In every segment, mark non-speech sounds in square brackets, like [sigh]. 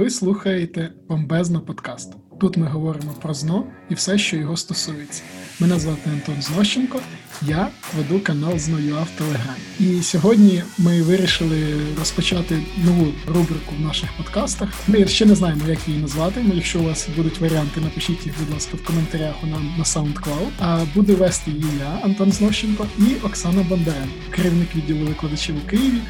Ви слухаєте бомбезно подкаст. Тут ми говоримо про ЗНО і все, що його стосується. Мене звати Антон Знощенко, я веду канал «Зно.ua» в Телеграмі. І сьогодні ми вирішили розпочати нову рубрику в наших подкастах. Ми ще не знаємо, як її назвати. Якщо у вас будуть варіанти, напишіть їх, будь ласка, в коментарях у нам на SoundCloud. А буде вести її я, Антон Знощенко, і Оксана Бондаренко, керівник відділу викладачів у Києві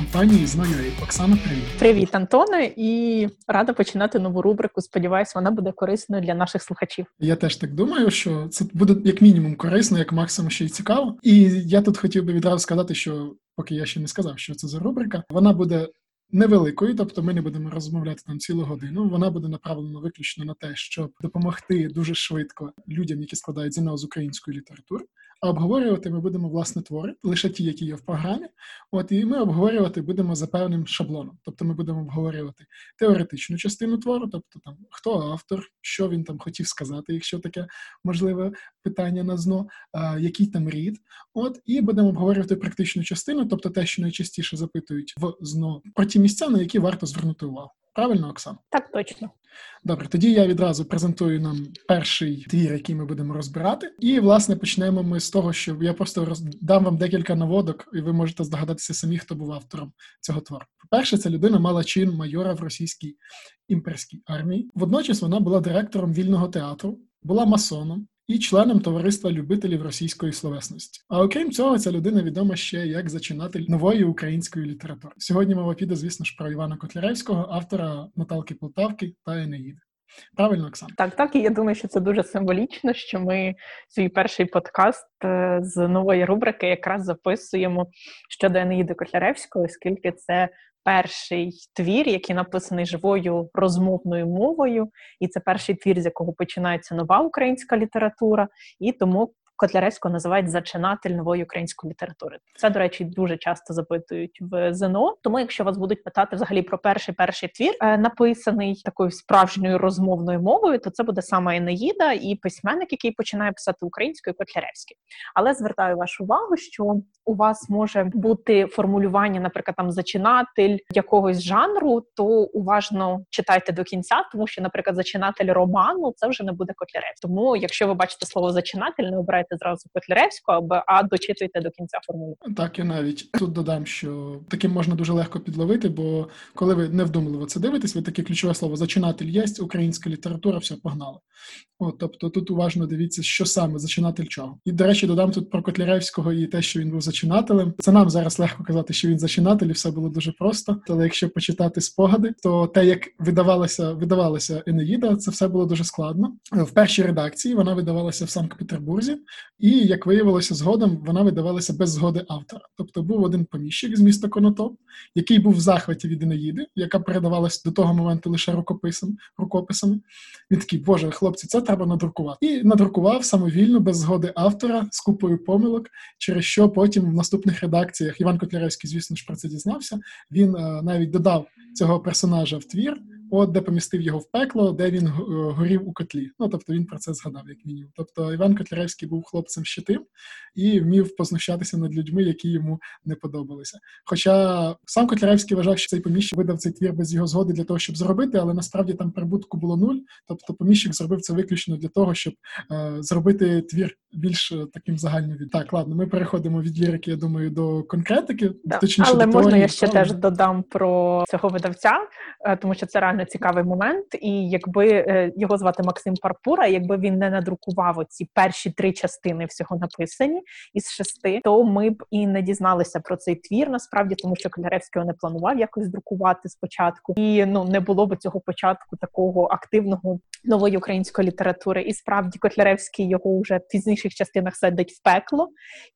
компанії «Зно.ua». Оксана, привіт. Привіт, Антоне, і рада починати нову рубрику. Сподіваюсь, вона буде корисною для наших слухачів. Я теж так думаю, що це буде як мінімум корисно, як максимум ще й цікаво. І я тут хотів би відразу сказати, що поки я ще не сказав, що це за рубрика, вона буде. Невеликою, тобто ми не будемо розмовляти там цілу годину. Вона буде направлена виключно на те, щоб допомогти дуже швидко людям, які складають ЗНО з української літератури. А обговорювати ми будемо власне твори, лише ті, які є в програмі. От і ми обговорювати будемо за певним шаблоном. Тобто ми будемо обговорювати теоретичну частину твору, тобто там хто автор, що він там хотів сказати, якщо таке можливе питання на зно, а, який там рід. От і будемо обговорювати практичну частину, тобто те, що найчастіше запитують в зно про ті місця, на які варто звернути увагу. Правильно, Оксана? Так, точно. Добре, тоді я відразу презентую нам перший твір, який ми будемо розбирати. І, власне, почнемо ми з того, що я просто роз... дам вам декілька наводок, і ви можете здогадатися самі, хто був автором цього твору. По-перше, ця людина мала чин майора в російській імперській армії. Водночас вона була директором вільного театру, була масоном. І членом товариства любителів російської словесності. А окрім цього, ця людина відома ще як зачинатель нової української літератури. Сьогодні мова піде, звісно ж, про Івана Котляревського, автора Наталки Полтавки та Енеїди. Правильно, Оксана? Так, так, і я думаю, що це дуже символічно, що ми свій перший подкаст е, з нової рубрики якраз записуємо щодо Енеїди Котляревського, оскільки це перший твір, який написаний живою розмовною мовою, і це перший твір, з якого починається нова українська література, і тому Котляревського називають зачинатель нової української літератури. Це, до речі, дуже часто запитують в ЗНО. Тому, якщо вас будуть питати взагалі про перший перший твір, е, написаний такою справжньою розмовною мовою, то це буде саме Енеїда і письменник, який починає писати українською Котляревський. Але звертаю вашу увагу, що у вас може бути формулювання, наприклад, там зачинатель якогось жанру, то уважно читайте до кінця, тому що, наприклад, зачинатель роману це вже не буде Котляревський. Тому, якщо ви бачите слово зачинатель, не обирайте зразу Котляревського, а дочитуйте до кінця формулу. Так, я навіть тут додам, що таким можна дуже легко підловити, бо коли ви невдумливо це дивитесь, ви таке ключове слово зачинатель є, українська література, все погнали. От, тобто тут уважно дивіться, що саме зачинатель чого. І, до речі, додам тут про Котляревського і те, що він був зачинателем. Це нам зараз легко казати, що він зачинатель, і все було дуже просто. Але якщо почитати спогади, то те, як видавалося, видавалася Енеїда, це все було дуже складно. В першій редакції вона видавалася в Санкт-Петербурзі. І як виявилося згодом, вона видавалася без згоди автора. Тобто був один поміщик з міста Конотоп, який був в захваті від Енеїди, яка передавалася до того моменту лише рукописом, рукописами. Він такий, боже, хлопці, це треба надрукувати. І надрукував самовільно, без згоди автора, з купою помилок, через що потім в наступних редакціях Іван Котляревський, звісно ж, про це дізнався. Він а, навіть додав цього персонажа в твір. От де помістив його в пекло, де він горів у котлі. Ну тобто він про це згадав, як мінімум. Тобто Іван Котляревський був хлопцем щитим і вмів познущатися над людьми, які йому не подобалися. Хоча сам Котляревський вважав, що цей поміщик видав цей твір без його згоди для того, щоб зробити, але насправді там прибутку було нуль. Тобто, поміщик зробив це виключно для того, щоб е, зробити твір більш таким загальним від. Так, ладно, ми переходимо від лірики, я думаю, до конкретики. Да. Точніше, але до можна я ще теж додам про цього видавця, тому що це реально цікавий момент. І якби е, його звати Максим Парпура, якби він не надрукував оці перші три частини всього написані із шести, то ми б і не дізналися про цей твір насправді, тому що Котляревський не планував якось друкувати спочатку, і ну не було б цього початку такого активного нової української літератури. І справді Котляревський його вже в пізніших частинах садить в пекло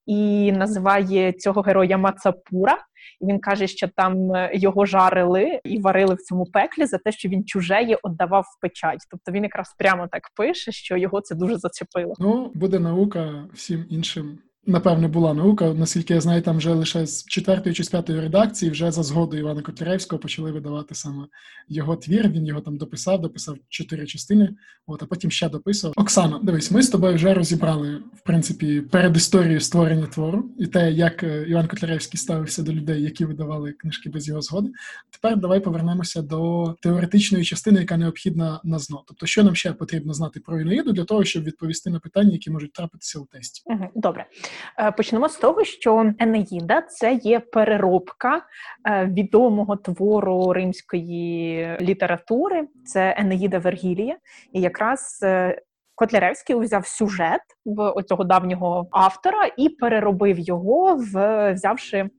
і називає цього героя Мацапура. І він каже, що там е, його жарили і варили в цьому пеклі за те, що він чужеє віддавав в печать. Тобто він якраз прямо так пише, що його це дуже зачепило. Ну буде наука всім іншим напевно, була наука. Наскільки я знаю, там вже лише з четвертої чи з п'ятої редакції, вже за згодою Івана Котляревського почали видавати саме його твір. Він його там дописав, дописав чотири частини. От а потім ще дописував. Оксана, дивись, ми з тобою вже розібрали в принципі перед історією створення твору і те, як е, Іван Котляревський ставився до людей, які видавали книжки без його згоди. Тепер давай повернемося до теоретичної частини, яка необхідна на ЗНО. Тобто, що нам ще потрібно знати про Іноїду для того, щоб відповісти на питання, які можуть трапитися у тесті. Добре, почнемо з того, що Енеїда це є переробка е, відомого твору римської літератури. Це Енеїда Вергілія, і якраз. Е, Котляревський взяв сюжет в цього давнього автора і переробив його, взявши Е,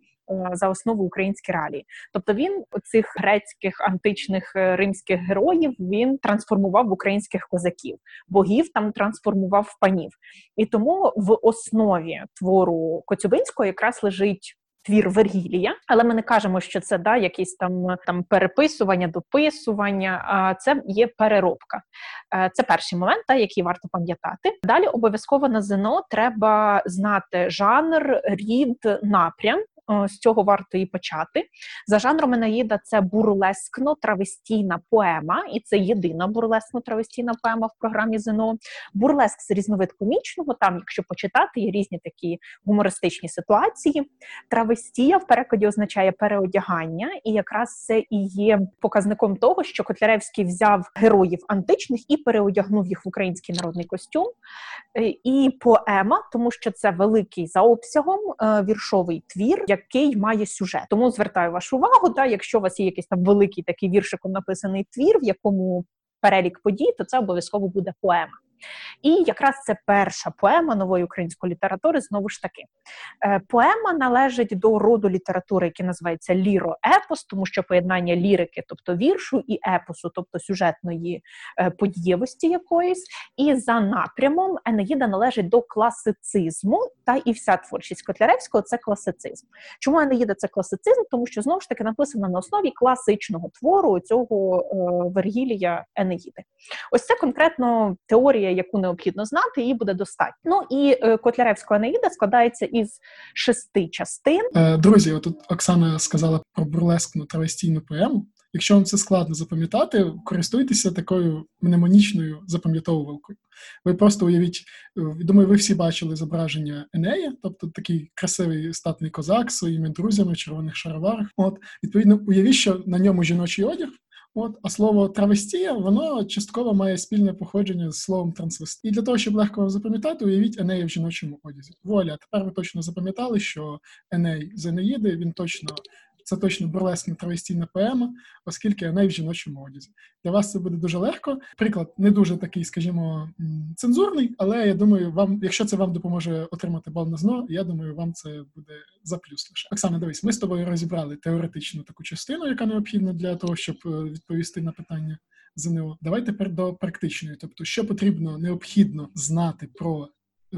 за основу українські реалії. Тобто він цих грецьких античних е, римських героїв він трансформував в українських козаків, богів там трансформував в панів. І тому в основі твору Коцюбинського якраз лежить. Твір Вергілія, але ми не кажемо, що це да якісь там там переписування, дописування. А це є переробка. Е, це перший момент, та, який варто пам'ятати. Далі обов'язково на ЗНО треба знати жанр, рід, напрям. Е, з цього варто і почати. За жанром Енаїда це бурлескно-травестійна поема, і це єдина бурлескно-травестійна поема в програмі ЗНО. Бурлеск це різновид комічного. Там, якщо почитати, є різні такі гумористичні ситуації. Травестія в перекладі означає переодягання, і якраз це і є показником того, що Котляревський взяв героїв античних і переодягнув їх в український народний костюм. Е, і поема, тому що це великий за обсягом е, віршовий твір який має сюжет. Тому звертаю вашу увагу, та якщо у вас є якийсь там великий такий віршиком написаний твір, в якому перелік подій, то це обов'язково буде поема. І якраз це перша поема нової української літератури. Знову ж таки, е, поема належить до роду літератури, який називається ліро-епос, тому що поєднання лірики, тобто віршу, і епосу, тобто сюжетної е, подієвості якоїсь. І за напрямом Енеїда належить до класицизму, та і вся творчість Котляревського це класицизм. Чому Енеїда це класицизм? Тому що знову ж таки написано на основі класичного твору цього е, Вергілія Енеїди. Ось це конкретно теорія яку необхідно знати, її буде достатньо. Ну і е, Котляревського Анаїда складається із шести частин. Е, друзі, отут Оксана сказала про бурлескну травестійну поему. Якщо вам це складно запам'ятати, користуйтеся такою мнемонічною запам'ятовувалкою. Ви просто уявіть, е, думаю, ви всі бачили зображення Енея, тобто такий красивий статний козак з своїми друзями в червоних шароварах. От відповідно, уявіть, що на ньому жіночий одяг, От, а слово травестія, воно частково має спільне походження з словом трансвестит. І для того, щоб легко запам'ятати, уявіть Енея в жіночому одязі. Воля, тепер ви точно запам'ятали, що Еней з Енеїди, він точно це точно бурлескна травестійна поема, оскільки вона в жіночому одязі. Для вас це буде дуже легко. Приклад не дуже такий, скажімо, цензурний, але я думаю, вам, якщо це вам допоможе отримати бал на ЗНО, я думаю, вам це буде за плюс лише. Оксана, дивись, ми з тобою розібрали теоретичну таку частину, яка необхідна для того, щоб е, відповісти на питання. ЗНО. Давай тепер до практичної, тобто, що потрібно необхідно знати про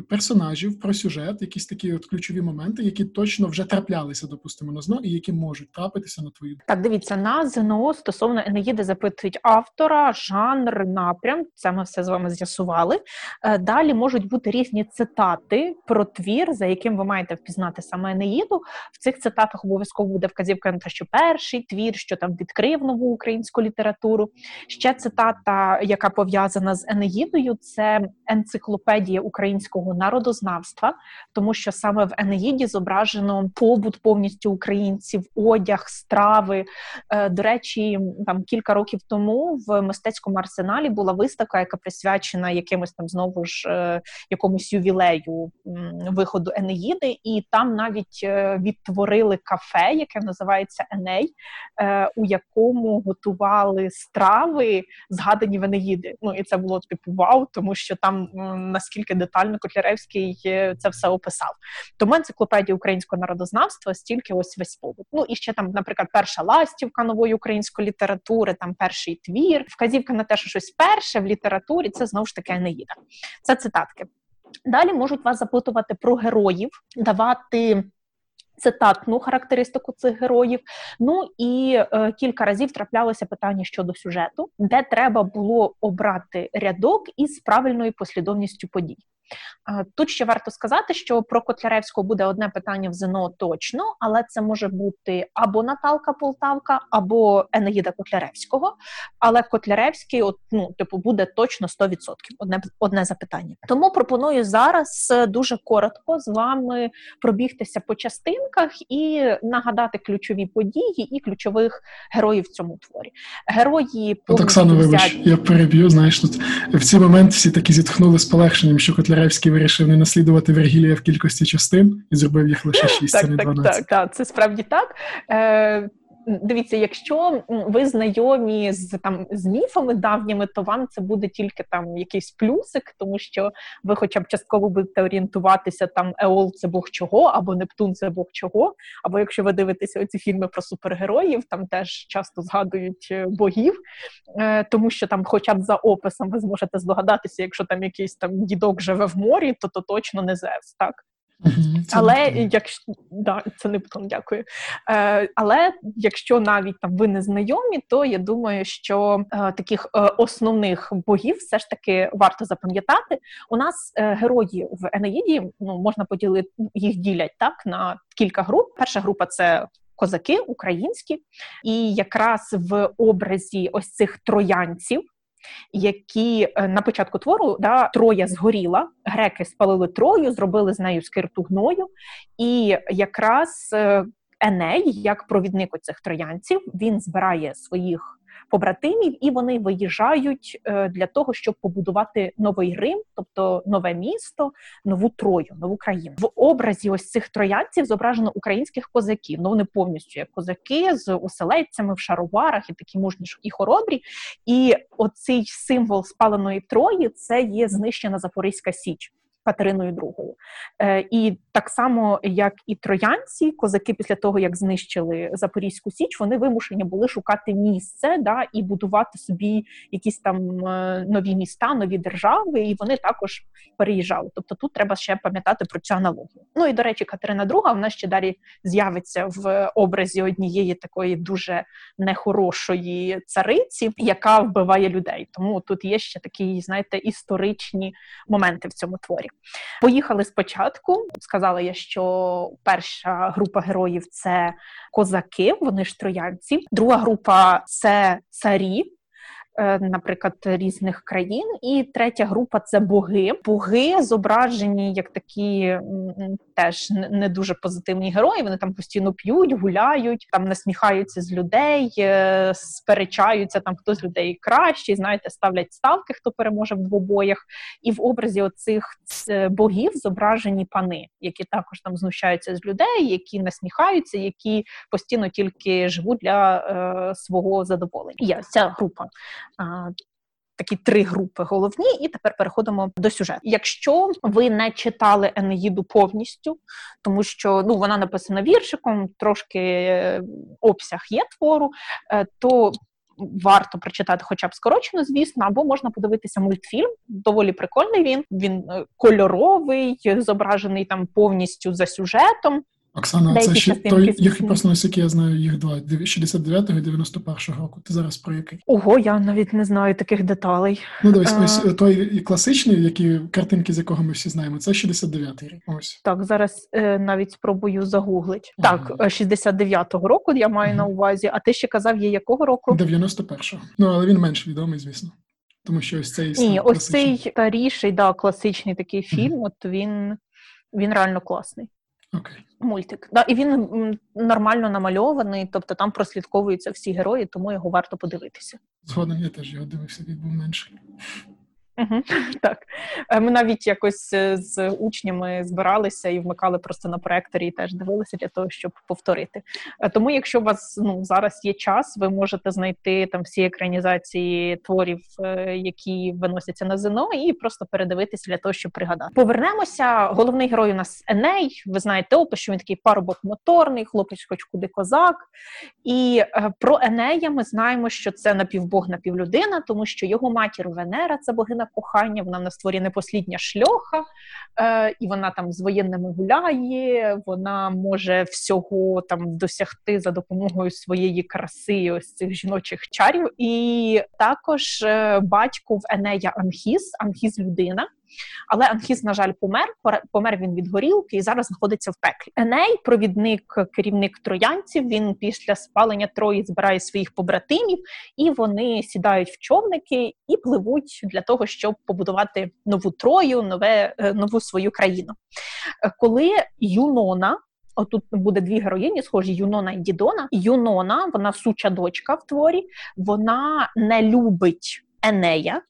персонажів, про сюжет, якісь такі от ключові моменти, які точно вже траплялися, допустимо, на ЗНО, і які можуть трапитися на твою так. Дивіться на ЗНО стосовно Енеїди запитують автора, жанр, напрям. Це ми все з вами з'ясували. Е, далі можуть бути різні цитати про твір, за яким ви маєте впізнати саме Енеїду. В цих цитатах обов'язково буде вказівка на те, що перший твір, що там відкрив нову українську літературу. Ще цитата, яка пов'язана з Енеїдою, це енциклопедія українського українського народознавства, тому що саме в Енеїді зображено побут повністю українців, одяг, страви. Е, до речі, там кілька років тому в мистецькому арсеналі була виставка, яка присвячена якимось там знову ж е, якомусь ювілею виходу Енеїди, і там навіть е, відтворили кафе, яке називається Еней, у якому готували страви, згадані в Енеїди. Ну і це було типу вау, тому що там наскільки детально Котляревський е, це все описав. Тому енциклопедія українського народознавства стільки ось весь побут. Ну і ще там, наприклад, перша ластівка нової української літератури, там перший твір, вказівка на те, що щось перше в літературі це знову ж таки Енеїда. Це цитатки. Далі можуть вас запитувати про героїв, давати цитатну характеристику цих героїв. Ну і е, кілька разів траплялося питання щодо сюжету, де треба було обрати рядок із правильною послідовністю подій. Тут ще варто сказати, що про Котляревського буде одне питання в ЗНО точно, але це може бути або Наталка Полтавка, або Енеїда Котляревського. Але Котляревський, от ну типу, буде точно 100%. Одне одне запитання. Тому пропоную зараз е, дуже коротко з вами пробігтися по частинках і нагадати ключові події і ключових героїв в цьому творі. Герої От, Оксана, вибач, я переб'ю. Знаєш, тут в цей момент всі такі зітхнули з полегшенням, що Котляревський вирішив не наслідувати Вергілія в кількості частин і зробив їх лише шість, це не 12. Так, так, так, це справді так. Е, Дивіться, якщо ви знайомі з там з міфами давніми, то вам це буде тільки там якийсь плюсик, тому що ви, хоча б частково будете орієнтуватися, там Еол це Бог чого, або Нептун це Бог чого. Або якщо ви дивитеся оці фільми про супергероїв, там теж часто згадують е, богів, е, тому що там, хоча б за описом, ви зможете здогадатися, якщо там якийсь там дідок живе в морі, то то точно не Зевс, так. Але якщо да, це не потім, дякую. Е, Але якщо навіть там ви не знайомі, то я думаю, що е, таких е, основних богів все ж таки варто запам'ятати. У нас е, герої в Енеїді ну можна поділити їх ділять так на кілька груп. Перша група це. Козаки українські, і якраз в образі ось цих троянців, які е, на початку твору да, Троя згоріла, греки спалили Трою, зробили з нею скирту гною, і якраз е, Еней, як провідник оцих троянців, він збирає своїх побратимів, і вони виїжджають е, для того, щоб побудувати новий Рим, тобто нове місто, нову Трою, нову країну. В образі ось цих троянців зображено українських козаків. Ну вони повністю як козаки з оселедцями в шароварах і такі мужні і хоробрі. І оцей символ спаленої Трої це є знищена Запорізька Січ. Катериною II. Е, І так само, як і троянці, козаки після того, як знищили Запорізьку Січ, вони вимушені були шукати місце да, і будувати собі якісь там е, нові міста, нові держави, і вони також переїжджали. Тобто тут треба ще пам'ятати про цю аналогію. Ну і до речі, Катерина II, вона ще далі з'явиться в образі однієї такої дуже нехорошої цариці, яка вбиває людей. Тому тут є ще такі, знаєте, історичні моменти в цьому творі. Поїхали спочатку. Сказала я, що перша група героїв це козаки, вони ж троянці. Друга група це царі. Е, наприклад, різних країн, і третя група це боги. Боги зображені як такі теж не дуже позитивні герої. Вони там постійно п'ють, гуляють, там насміхаються з людей, е, сперечаються там, хто з людей кращий, знаєте, ставлять ставки, хто переможе в двобоях. І в образі оцих богів зображені пани, які також там знущаються з людей, які насміхаються, які постійно тільки живуть для е, свого задоволення. Я ця група такі три групи головні, і тепер переходимо до сюжету. Якщо ви не читали Енеїду повністю, тому що ну вона написана віршиком, трошки е, обсяг є твору, е, то Варто прочитати, хоча б скорочено, звісно, або можна подивитися мультфільм. Доволі прикольний він. Він е, кольоровий, зображений там повністю за сюжетом. Оксана, це ще той, просто наскільки я знаю, їх два 69-го і 91-го року. Ти зараз про який? Ого, я навіть не знаю таких деталей. Ну дивись, а... ось той класичний, які картинки, з якого ми всі знаємо, це 69-й рік. Ось так. Зараз е, навіть спробую загуглити. Ага. Так, 69-го року я маю ага. на увазі. А ти ще казав, є якого року? 91-го. Ну але він менш відомий, звісно. Тому що ось цей Ні, ось цей старіший, да, класичний такий фільм. Ага. От він, він реально класний. Okay. Мультик. Да, І він нормально намальований, тобто там прослідковуються всі герої, тому його варто подивитися. Згодом я теж його дивився, він був менший. Угу, Так. Е, ми навіть якось е, з учнями збиралися і вмикали просто на проекторі і теж дивилися для того, щоб повторити. Е, тому, якщо у вас ну зараз є час, ви можете знайти там всі екранізації творів, які виносяться на ЗНО, і просто передивитися для того, щоб пригадати. Повернемося. Головний герой у нас Еней. Ви знаєте, опис, що він такий парубок моторний, хлопець, хоч куди козак. І про Енея ми знаємо, що це напівбог, напівлюдина, тому що його матір Венера це богиня кохання, вона на створі непослідня шльоха, е, і вона там з воєнними гуляє, вона може всього там досягти за допомогою своєї краси, ось цих жіночих чарів. І також е, батько в Енея Анхіс, Анхіс людина. Але Анхіс, на жаль, помер. Помер він від горілки і зараз знаходиться в пеклі. Еней, провідник, керівник троянців. Він після спалення Трої збирає своїх побратимів, і вони сідають в човники і пливуть для того, щоб побудувати нову Трою, нове е, нову свою країну. Е, коли Юнона. Отут буде дві героїні, схожі Юнона і Дідона. Юнона, вона суча дочка в творі, вона не любить Енея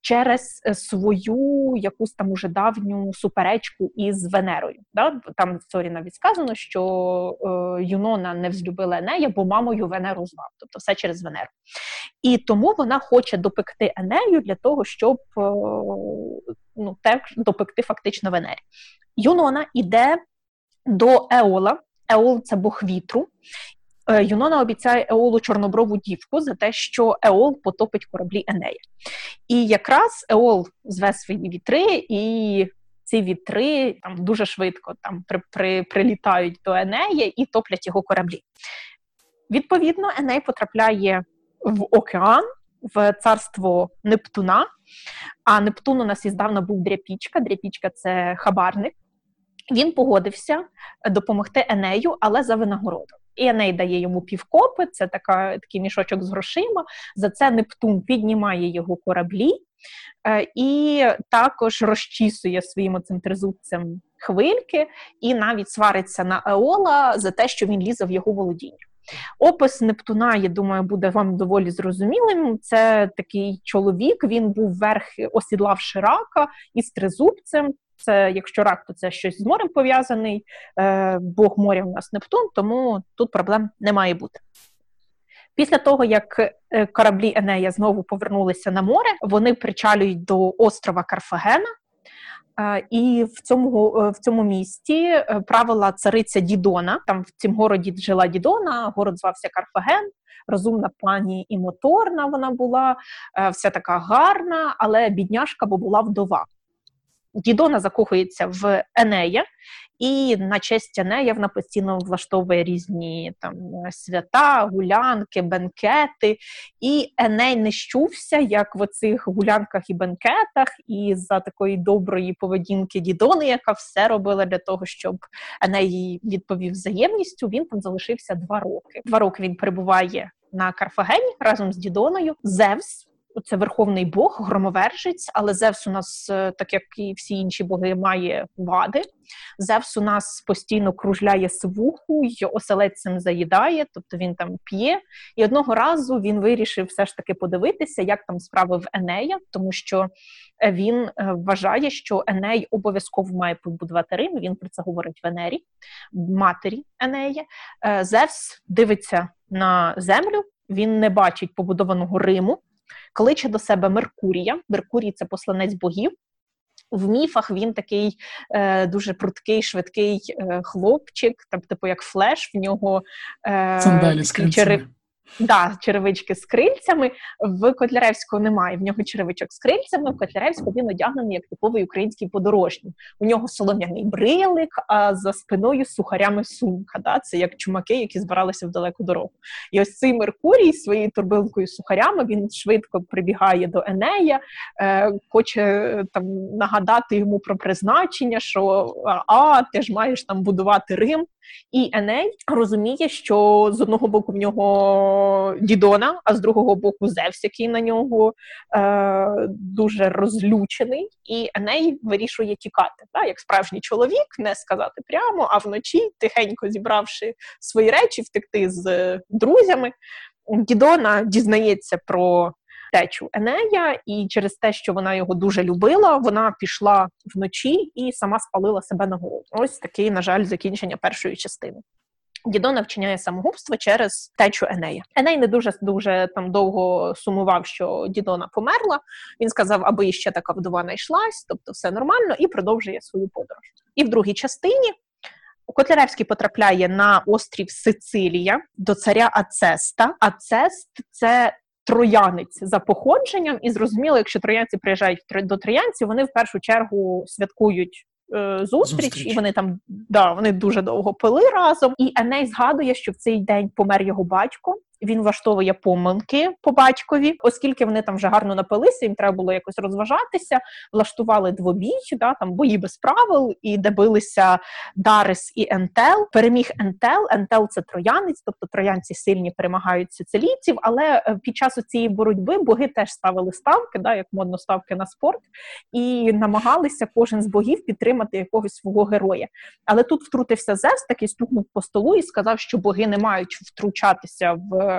через е, свою якусь там уже давню суперечку із Венерою. Да? Там в творі навіть сказано, що е, Юнона не взлюбила Енея, бо мамою Венеру звав, тобто все через Венеру. І тому вона хоче допекти Енею для того, щоб е, ну, теж допекти фактично Венері. Юнона іде до Еола. Еол це бог вітру. Е, Юнона обіцяє Еолу чорноброву дівку за те, що Еол потопить кораблі Енея. І якраз Еол зве свої вітри, і ці вітри там дуже швидко там при, при, прилітають до Енея і топлять його кораблі. Відповідно, Еней потрапляє в океан, в царство Нептуна. А Нептун у нас іздавна був дряпічка. Дряпічка це хабарник. Він погодився допомогти Енею, але за винагороду. І Еней дає йому півкопи, це така, такий мішочок з грошима. За це Нептун піднімає його кораблі е, і також розчісує своїм оцим тризубцем хвильки, і навіть свариться на Еола за те, що він лізе в його володіння. Опис Нептуна, я думаю, буде вам доволі зрозумілим. Це такий чоловік. Він був верх осідлавши рака із тризубцем. Це якщо рак, то це щось з морем пов'язаний. Е, Бог моря у нас Нептун, тому тут проблем не має бути. Після того, як е, кораблі Енея знову повернулися на море, вони причалюють до острова Карфагена. Е, і в цьому в цьому місті правила цариця Дідона. Там в цім городі жила Дідона, город звався Карфаген. Розумна пані і моторна вона була, вся така гарна, але бідняшка, бо була вдова. Дідона закохується в Енея, і на честь Енея вона постійно влаштовує різні там свята, гулянки, бенкети. І Еней не щувся, як в оцих гулянках і бенкетах, і за такої доброї поведінки Дідони, яка все робила для того, щоб Еней відповів взаємністю. Він там залишився два роки. Два роки він перебуває на Карфагені разом з Дідоною. Зевс це верховний Бог, громовержець, але Зевс у нас, е, так як і всі інші боги, має вади. Зевс у нас постійно кружляє свуху й оселедцем заїдає, тобто він там п'є. І одного разу він вирішив все ж таки подивитися, як там справи в Енея, тому що е, він е, вважає, що Еней обов'язково має побудувати Рим. Він про це говорить Венері, матері Енея. Зевс дивиться на землю. Він не бачить побудованого Риму, кличе до себе Меркурія. Меркурій це посланець богів. В міфах він такий е, дуже пруткий, швидкий е, хлопчик, там, типу як флеш, в нього е, з Да, черевички з крильцями. В Котляревського немає. В нього черевичок з крильцями. В Котляревського він одягнений як типовий український подорожній. У нього солом'яний брилик, а за спиною сухарями сумка. Да? Це як чумаки, які збиралися в далеку дорогу. І ось цей Меркурій своєю турбинкою сухарями він швидко прибігає до Енея, е, хоче там нагадати йому про призначення, що а ти ж маєш там будувати Рим. І Еней розуміє, що з одного боку в нього Дідона, а з другого боку Зевс, який на нього е, дуже розлючений, і Еней вирішує тікати, так, як справжній чоловік, не сказати прямо, а вночі, тихенько зібравши свої речі, втекти з друзями. Дідона дізнається про течу Енея, і через те, що вона його дуже любила, вона пішла вночі і сама спалила себе на голову. Ось такий, на жаль, закінчення першої частини. Дідона вчиняє самогубство через течу Енея. Еней не дуже дуже там довго сумував, що Дідона померла. Він сказав, аби ще така вдова знайшлась, тобто все нормально, і продовжує свою подорож. І в другій частині Котляревський потрапляє на острів Сицилія до царя Ацеста. Ацест це троянець за походженням, і зрозуміло, якщо троянці приїжджають до троянців, вони в першу чергу святкують. Е, зустріч, зустріч, і вони там да вони дуже довго пили разом. І Еней згадує, що в цей день помер його батько. Він влаштовує помилки по батькові, оскільки вони там вже гарно напилися, їм треба було якось розважатися, влаштували двобій, да, там бої без правил, і де билися Дарис і Ентел. Переміг Ентел. Ентел це троянець, тобто троянці сильні перемагають сицилійців, але е, під час цієї боротьби боги теж ставили ставки, да, як модно ставки на спорт, і намагалися кожен з богів підтримати якогось свого героя. Але тут втрутився Зевс, такий стукнув по столу і сказав, що боги не мають втручатися в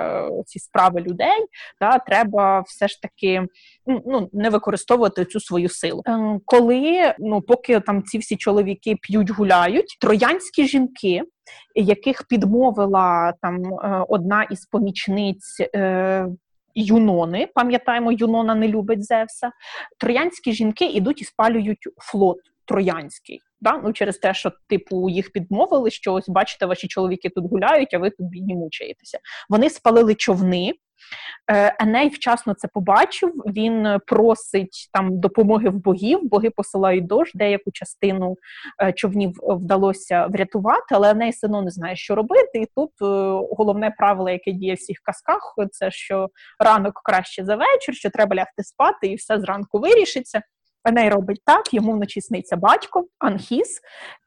ці справи людей. Да, Треба все ж таки ну, не використовувати цю свою силу. Ем, коли ну поки там ці всі чоловіки п'ють, гуляють, троянські жінки. Яких підмовила там е, одна із помічниць е, Юнони, пам'ятаємо, Юнона не любить Зевса. Троянські жінки ідуть і спалюють флот троянський. Да? Ну, Через те, що типу їх підмовили, що ось бачите, ваші чоловіки тут гуляють, а ви тут бідні мучаєтеся. Вони спалили човни. Е, Еней вчасно це побачив. Він просить там допомоги в богів. Боги посилають дощ, деяку частину е, човнів вдалося врятувати, але Еней одно не знає, що робити. І тут е, головне правило, яке діє в всіх казках, це що ранок краще за вечір, що треба лягти спати, і все зранку вирішиться. Еней робить так, йому вночі сниться батько, Анхіс,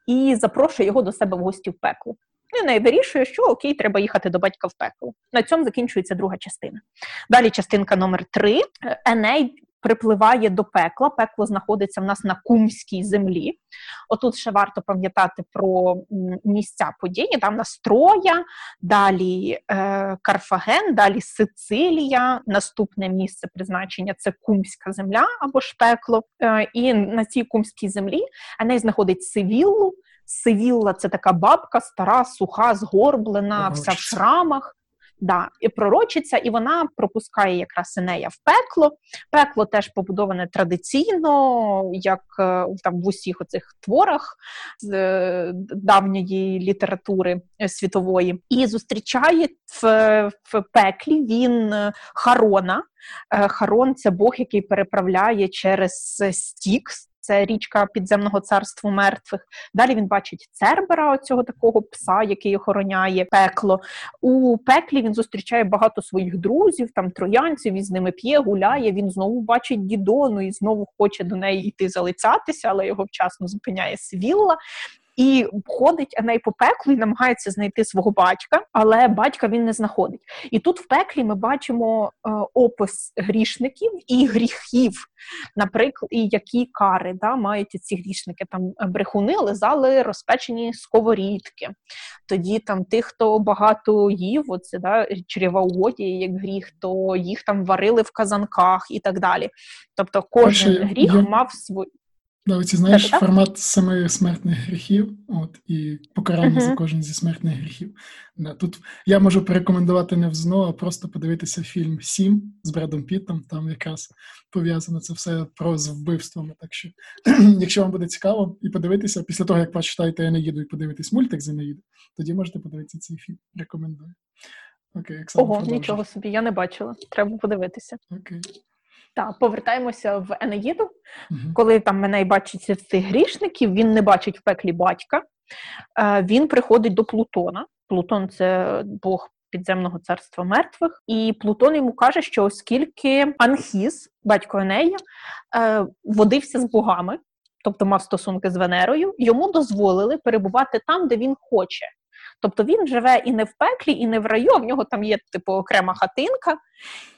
і запрошує його до себе в гості в пекло. І не вирішує, що окей, треба їхати до батька в пекло. На цьому закінчується друга частина. Далі частинка номер три. Еней припливає до пекла. Пекло знаходиться в нас на кумській землі. Отут ще варто пам'ятати про місця події. Там нас Троя, далі е, Карфаген, далі Сицилія. Наступне місце призначення це Кумська земля або ж пекло. Е, і на цій кумській землі Еней знаходить Сивіллу. Сивілла це така бабка, стара, суха, згорблена, вся в шрамах да, і пророчиця, і вона пропускає якраз Енея в пекло. Пекло теж побудоване традиційно, як е, там в усіх оцих творах з е, давньої літератури е, світової, і зустрічає в, в пеклі він Харона. Харон це Бог, який переправляє через Стікс це річка підземного царства мертвих. Далі він бачить Цербера, оцього такого пса, який охороняє пекло. У пеклі він зустрічає багато своїх друзів, там троянців, він з ними п'є, гуляє. Він знову бачить Дідону і знову хоче до неї йти залицятися, але його вчасно зупиняє Свілла і ходить Еней по пеклу і намагається знайти свого батька, але батька він не знаходить. І тут в пеклі ми бачимо е, опис грішників і гріхів, наприклад, і які кари да, мають ці грішники. Там брехуни лизали розпечені сковорідки. Тоді там тих, хто багато їв, оце да, чревоугодія, як гріх, то їх там варили в казанках і так далі. Тобто кожен гріх я... мав свій. Да, оці, знаєш, так, формат семи смертних гріхів, от, і покарання uh-huh. за кожен зі смертних гріхів. Да, Тут я можу порекомендувати не в ЗНО, а просто подивитися фільм Сім з Бредом Піттом, там якраз пов'язано це все про з вбивствами. Так що, [clears throat] якщо вам буде цікаво і подивитися, після того, як прочитаєте Енеїду і подивитись мультик з Енеїду, тоді можете подивитися цей фільм. Рекомендую. Окей, Оксана, Ого, продовжуй. нічого собі, я не бачила. Треба подивитися. Окей. Так, повертаємося в Енеїду. uh Коли там мене бачить цих грішників, він не бачить в пеклі батька. Е, Він приходить до Плутона. Плутон це Бог підземного царства мертвих. І Плутон йому каже, що оскільки Анхіс, батько Енея, е, водився з богами, тобто мав стосунки з Венерою, йому дозволили перебувати там, де він хоче. Тобто він живе і не в пеклі, і не в раю, а в нього там є типу окрема хатинка,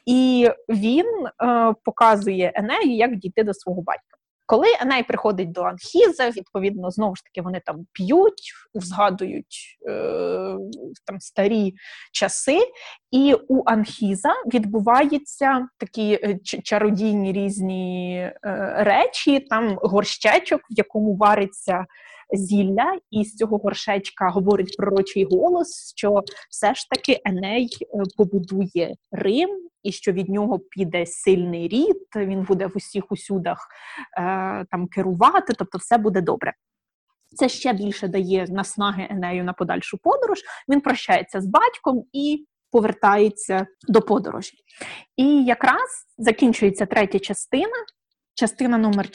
і він е, показує Енею, як дійти до свого батька. Коли Еней приходить до Анхіза, відповідно, знову ж таки, вони там п'ють, згадують е, там старі часи, і у Анхіза відбуваються такі е, чародійні різні е, речі, там горщечок, в якому вариться зілля, і з цього горшечка говорить пророчий голос, що все ж таки Еней е, побудує Рим. І що від нього піде сильний рід, він буде в усіх усюдах е, там керувати, тобто все буде добре. Це ще більше дає наснаги Енею на подальшу подорож. Він прощається з батьком і повертається до подорожі. І якраз закінчується третя частина, частина номер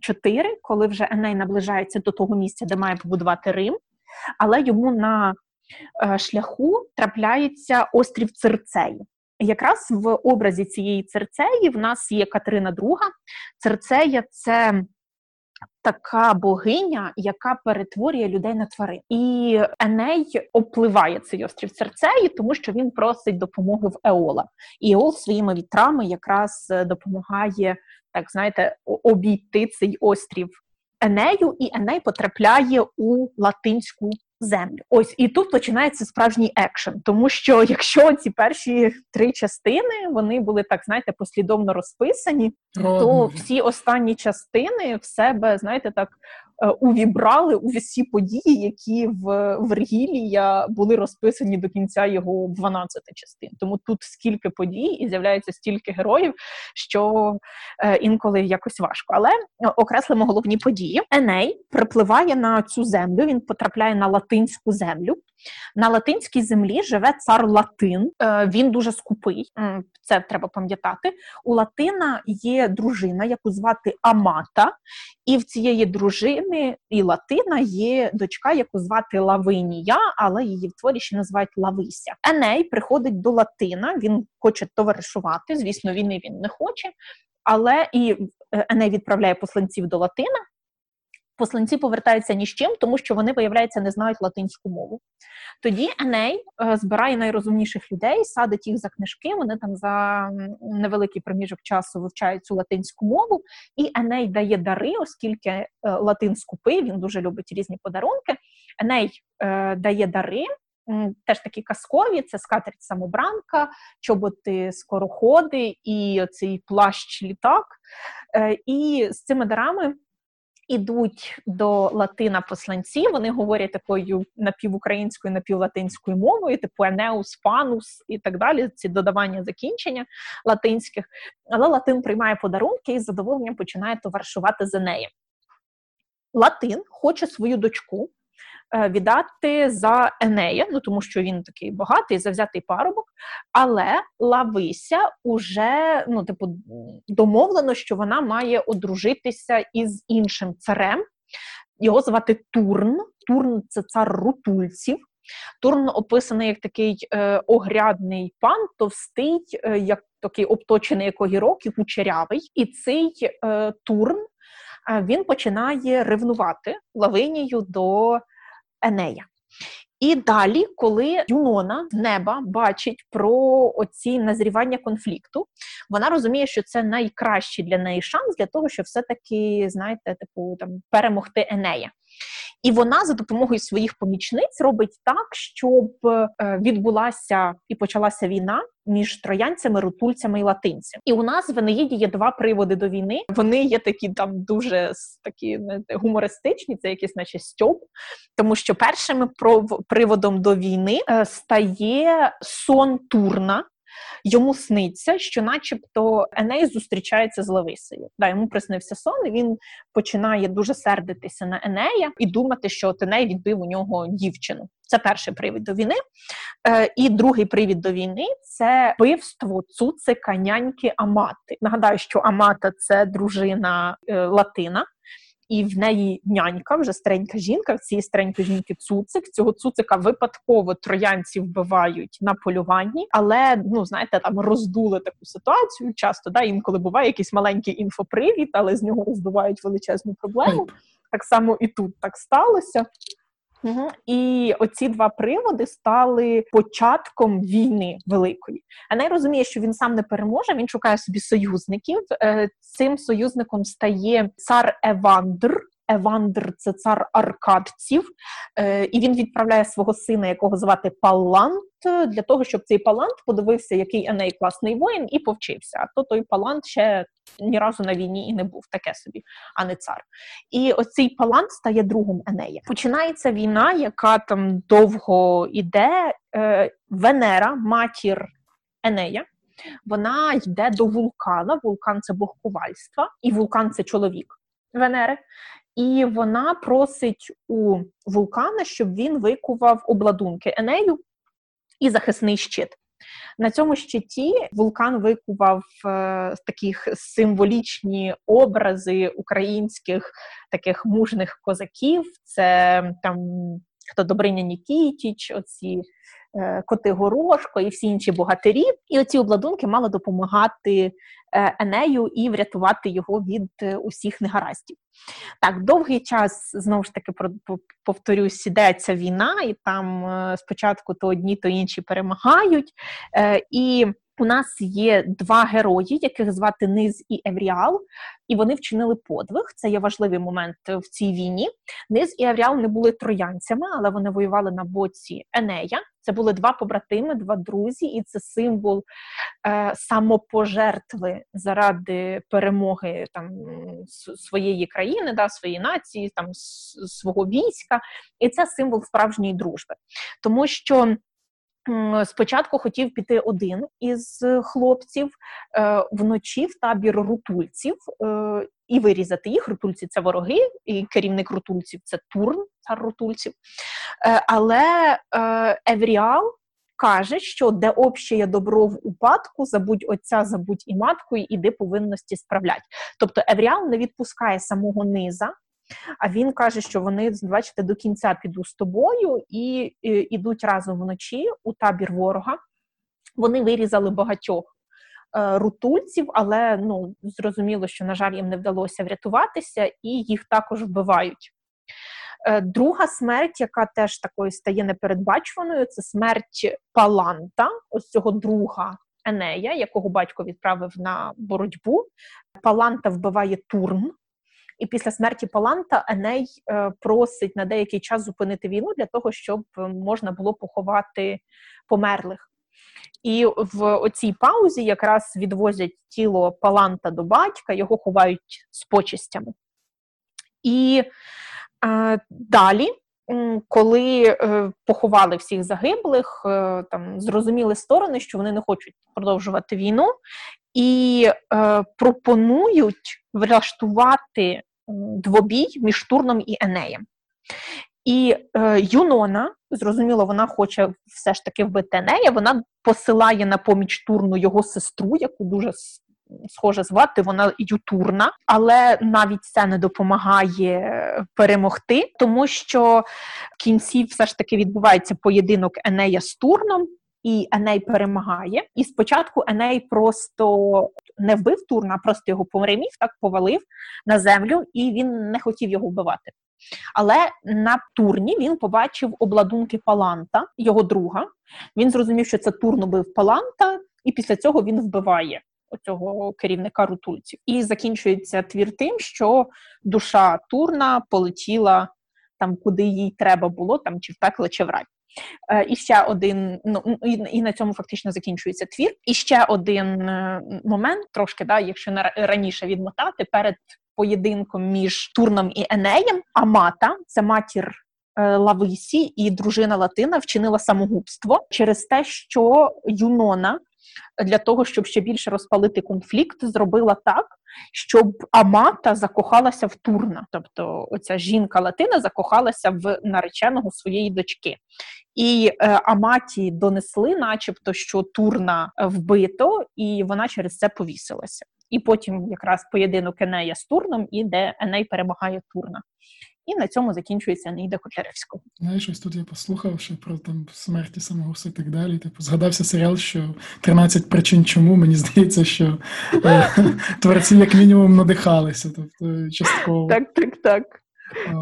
4, коли вже Еней наближається до того місця, де має побудувати Рим, але йому на е, шляху трапляється острів Цирцеї. Якраз в образі цієї Цирцеї в нас є Катерина II. Цирцея це така богиня, яка перетворює людей на тварин. І Еней опливає цей острів Церцеї, тому що він просить допомоги в Еола. І Еол своїми вітрами якраз е, допомагає, так знаєте, обійти цей острів Енею, і Еней потрапляє у латинську землю. Ось і тут починається справжній екшен, тому що якщо ці перші три частини вони були так, знаєте, послідовно розписані, О, то всі останні частини в себе, знаєте, так увібрали у всі події, які в Вергілія були розписані до кінця його 12 частин. Тому тут скільки подій і з'являється стільки героїв, що е, інколи якось важко. Але е, окреслимо головні події. Еней припливає на цю землю. Він потрапляє на латинську землю. На латинській землі живе цар Латин. Е, він дуже скупий. Це треба пам'ятати. У Латина є дружина, яку звати Амата, і в цієї дружини і Латина є дочка, яку звати Лавинія, але її в творі ще називають Лавися. Еней приходить до Латина. Він хоче товаришувати. Звісно, війни він не хоче. Але і е, Еней відправляє посланців до Латина, посланці повертаються ні з чим, тому що вони, виявляється, не знають латинську мову. Тоді Еней е, збирає найрозумніших людей, садить їх за книжки. Вони там за невеликий проміжок часу вивчають цю латинську мову, і Еней дає дари, оскільки е, латин скупий, він дуже любить різні подарунки. Еней е, дає дари. Теж такі казкові, це скатерть самобранка, чоботи скороходи і цей плащ літак. І з цими дарами ідуть до латина посланці, вони говорять такою напівукраїнською, напівлатинською мовою, типу енеус, панус і так далі. Ці додавання закінчення латинських. Але Латин приймає подарунки і з задоволенням починає товаришувати за нею. Латин хоче свою дочку віддати за Енея, ну тому що він такий багатий, завзятий парубок. Але Лавися уже ну, типу, домовлено, що вона має одружитися із іншим царем. Його звати Турн. Турн це цар рутульців. Турн описаний як такий е, огрядний пан, товстий, е, як такий обточений як огірок і кучерявий. І цей е, Турн е, він починає ревнувати Лавинію до Енея. І далі, коли Юнона з неба бачить про оці назрівання конфлікту, вона розуміє, що це найкращий для неї шанс для того, щоб все-таки, знаєте, типу там перемогти Енея. І вона за допомогою своїх помічниць робить так, щоб е, відбулася і почалася війна між троянцями, рутульцями і латинцями. І у нас в Енеїді є два приводи до війни. Вони є такі там дуже такі гумористичні, це якийсь наче стьоп, тому що першим приводом до війни е, стає сон Турна. Йому сниться, що, начебто, Еней зустрічається з Лависею. Да, йому приснився сон, і він починає дуже сердитися на Енея і думати, що от Еней відбив у нього дівчину. Це перший привід до війни. Е, І другий привід до війни це вбивство цуцика няньки Амати. Нагадаю, що Амата це дружина е, Латина і в неї нянька, вже старенька жінка. В цієї старенької жінки цуцик. Цього цуцика випадково троянці вбивають на полюванні, але ну знаєте, там роздули таку ситуацію. Часто да інколи буває якийсь маленький інфопривід, але з нього роздувають величезну проблему. Так само і тут так сталося. Угу. І оці два приводи стали початком війни великої. А розуміє, що він сам не переможе. Він шукає собі союзників. Е, цим союзником стає цар Евандр. Евандр це цар аркадців, е, і він відправляє свого сина, якого звати Паллант, для того, щоб цей Палант подивився, який Еней класний воїн, і повчився. А то той Палант ще ні разу на війні і не був таке собі, а не цар. І оцей Палант стає другом Енея. Починається війна, яка там довго іде. Е, Венера, матір Енея. Вона йде до вулкана. Вулкан це бог ковальства, і вулкан це чоловік Венери і вона просить у вулкана, щоб він викував обладунки Енею і захисний щит. На цьому щиті вулкан викував е, таких символічні образи українських таких мужних козаків. Це там хто Добриня Нікітіч, оці е, коти Горошко і всі інші богатирі. І оці обладунки мали допомагати е, Енею і врятувати його від е, усіх негараздів. Так, довгий час знову ж таки повторюсь, ідеться війна, і там е, спочатку то одні, то інші перемагають. І у нас є два герої, яких звати Низ і Евріал, і вони вчинили подвиг. Це є важливий момент в цій війні. Низ і Евріал не були троянцями, але вони воювали на боці Енея. Це були два побратими, два друзі, і це символ е, самопожертви заради перемоги там своєї країни, да, своєї нації, там свого війська. І це символ справжньої дружби, тому що. Спочатку хотів піти один із хлопців е, вночі в табір рутульців е, і вирізати їх. Рутульці це вороги, і керівник рутульців це Турн, цар рутульців. Е, але Евріал каже, що де общее добро в упадку, забудь отця, забудь і матку, і іди повинності справлять. Тобто Евріал не відпускає самого низа. А він каже, що вони бачите, до кінця піду з тобою і, ідуть разом вночі у табір ворога. Вони вирізали багатьох е, рутульців, але ну зрозуміло, що на жаль їм не вдалося врятуватися, і їх також вбивають. Е, друга смерть, яка теж такою стає непередбачуваною, це смерть Паланта, ось цього друга Енея, якого батько відправив на боротьбу. Паланта вбиває Турн. І після смерті Паланта Еней е, просить на деякий час зупинити війну для того, щоб можна було поховати померлих. І в оцій паузі якраз відвозять тіло Паланта до батька, його ховають з почистями. І е, далі, коли е, поховали всіх загиблих, е, там зрозуміли сторони, що вони не хочуть продовжувати війну, і е, пропонують влаштувати двобій між Турном і Енеєм. І е, Юнона, зрозуміло, вона хоче все ж таки вбити Енея, вона посилає на поміч Турну його сестру, яку дуже схоже звати, вона Ютурна, але навіть це не допомагає перемогти, тому що в кінці все ж таки відбувається поєдинок Енея з Турном і Еней перемагає. І спочатку Еней просто не вбив Турна, просто його помремів, так повалив на землю, і він не хотів його вбивати. Але на турні він побачив обладунки Паланта, його друга. Він зрозумів, що це турн убив Паланта, і після цього він вбиває цього керівника рутульців. І закінчується твір тим, що душа Турна полетіла там, куди їй треба було, там чи в чи в рай. Е, і ще один ну і, на цьому фактично закінчується твір. І ще один е, момент, трошки да, якщо раніше відмотати перед поєдинком між Турном і Енеєм, Амата це матір. Е, Лависі і дружина Латина вчинила самогубство через те, що Юнона для того, щоб ще більше розпалити конфлікт, зробила так, щоб Амата закохалася в Турна. Тобто, оця жінка Латина закохалася в нареченого своєї дочки. І е, Аматі донесли, начебто, що Турна вбито, і вона через це повісилася. І потім якраз поєдинок Енея з Турном, і де Еней перемагає Турна. І на цьому закінчується Неїда Котляревського. Знаєш, ось тут я послухав що про там смерті самогубства і так далі. Типу, згадався серіал, що 13 причин чому мені здається, що е, [laughs] творці як мінімум надихалися. Тобто частково. Так, так, так.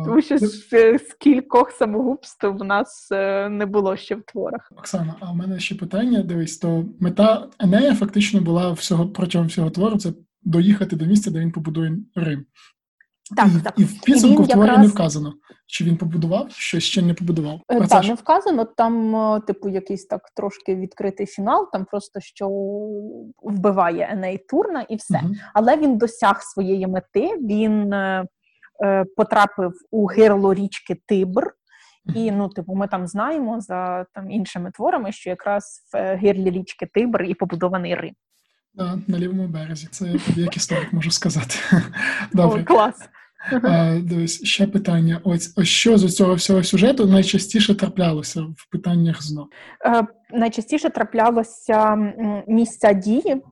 Тому що з, з самогубств в нас е, не було ще в творах. Оксана, а в мене ще питання: дивись, то мета Енея фактично була всього протягом всього твору це доїхати до місця, де він побудує Рим. Так, і, так. і в підсумку в творі якраз... не вказано, чи він побудував, що ще не побудував. Е, так, не вказано. Там, е, типу, якийсь так трошки відкритий фінал, там просто що вбиває Еней Турна і все. Угу. Але він досяг своєї мети, він е, е, потрапив у гирло річки Тибр. І ну, типу, ми там знаємо за там іншими творами, що якраз в гирлі річки Тибр і побудований Рим. Да, на лівому березі. Це як історик можу сказати. Добре. О, клас. А, Дивись, ще питання. Ось ось що з цього всього сюжету найчастіше траплялося в питаннях ЗНО? Е, найчастіше траплялося місця дії.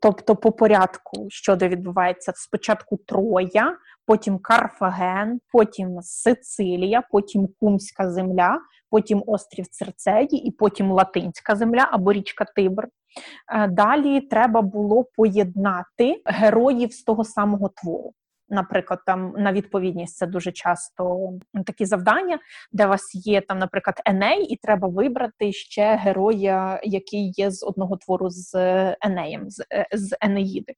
Тобто, по порядку, що де відбувається спочатку Троя, потім Карфаген, потім Сицилія, потім Кумська земля, потім острів Церцеї і потім Латинська земля або річка Тибр. Е, далі треба було поєднати героїв з того самого твору. Наприклад, там на відповідність це дуже часто такі завдання, де у вас є там, наприклад, Еней, і треба вибрати ще героя, який є з одного твору з Енеєм, з е, з Енеїди.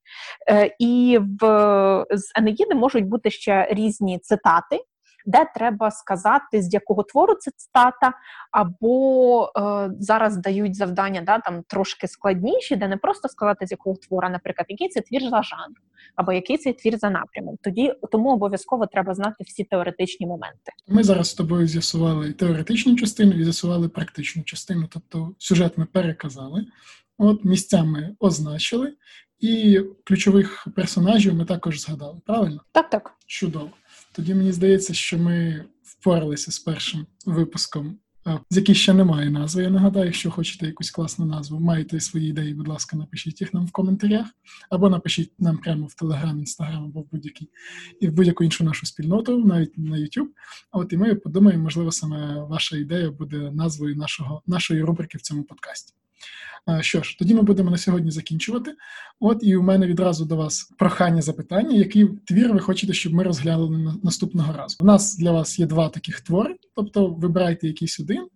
Е, і в з Енеїди можуть бути ще різні цитати де треба сказати, з якого твору це цитата, або е, зараз дають завдання да, там трошки складніші, де не просто сказати, з якого твора, наприклад, який це твір за жанром, або який це твір за напрямом. Тоді тому обов'язково треба знати всі теоретичні моменти. Ми зараз з тобою з'ясували теоретичну частину і з'ясували практичну частину, тобто сюжет ми переказали. От місцями означили, і ключових персонажів ми також згадали. Правильно? Так, так. Чудово. Тоді мені здається, що ми впоралися з першим випуском, з який ще немає назви. Я нагадаю, якщо хочете якусь класну назву, маєте свої ідеї, будь ласка, напишіть їх нам в коментарях, або напишіть нам прямо в Телеграм, Інстаграм, або в будь-який і в будь-яку іншу нашу спільноту, навіть на YouTube. А от і ми подумаємо, можливо, саме ваша ідея буде назвою нашого нашої рубрики в цьому подкасті. Що ж, тоді ми будемо на сьогодні закінчувати. От і у мене відразу до вас прохання запитання, який твір ви хочете, щоб ми розглянули наступного разу. У нас для вас є два таких твори, тобто вибирайте якийсь один.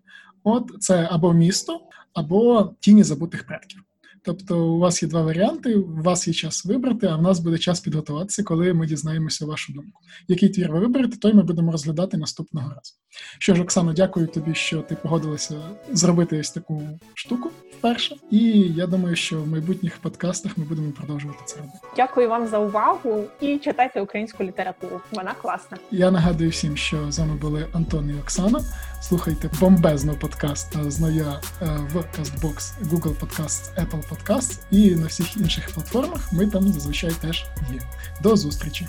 От це або місто, або тіні забутих предків. Тобто, у вас є два варіанти. У вас є час вибрати, а в нас буде час підготуватися, коли ми дізнаємося вашу думку. Який твір ви виберете, той ми будемо розглядати наступного разу. Що ж, Оксано, дякую тобі, що ти погодилася зробити ось таку штуку вперше. І я думаю, що в майбутніх подкастах ми будемо продовжувати це робити. Дякую вам за увагу і читайте українську літературу. Вона класна. Я нагадую всім, що з вами були Антон і Оксана. Слухайте бомбезно подкаст Зноя е, в Castbox, Google Podcasts, Apple Podcasts і на всіх інших платформах. Ми там зазвичай теж є. До зустрічі.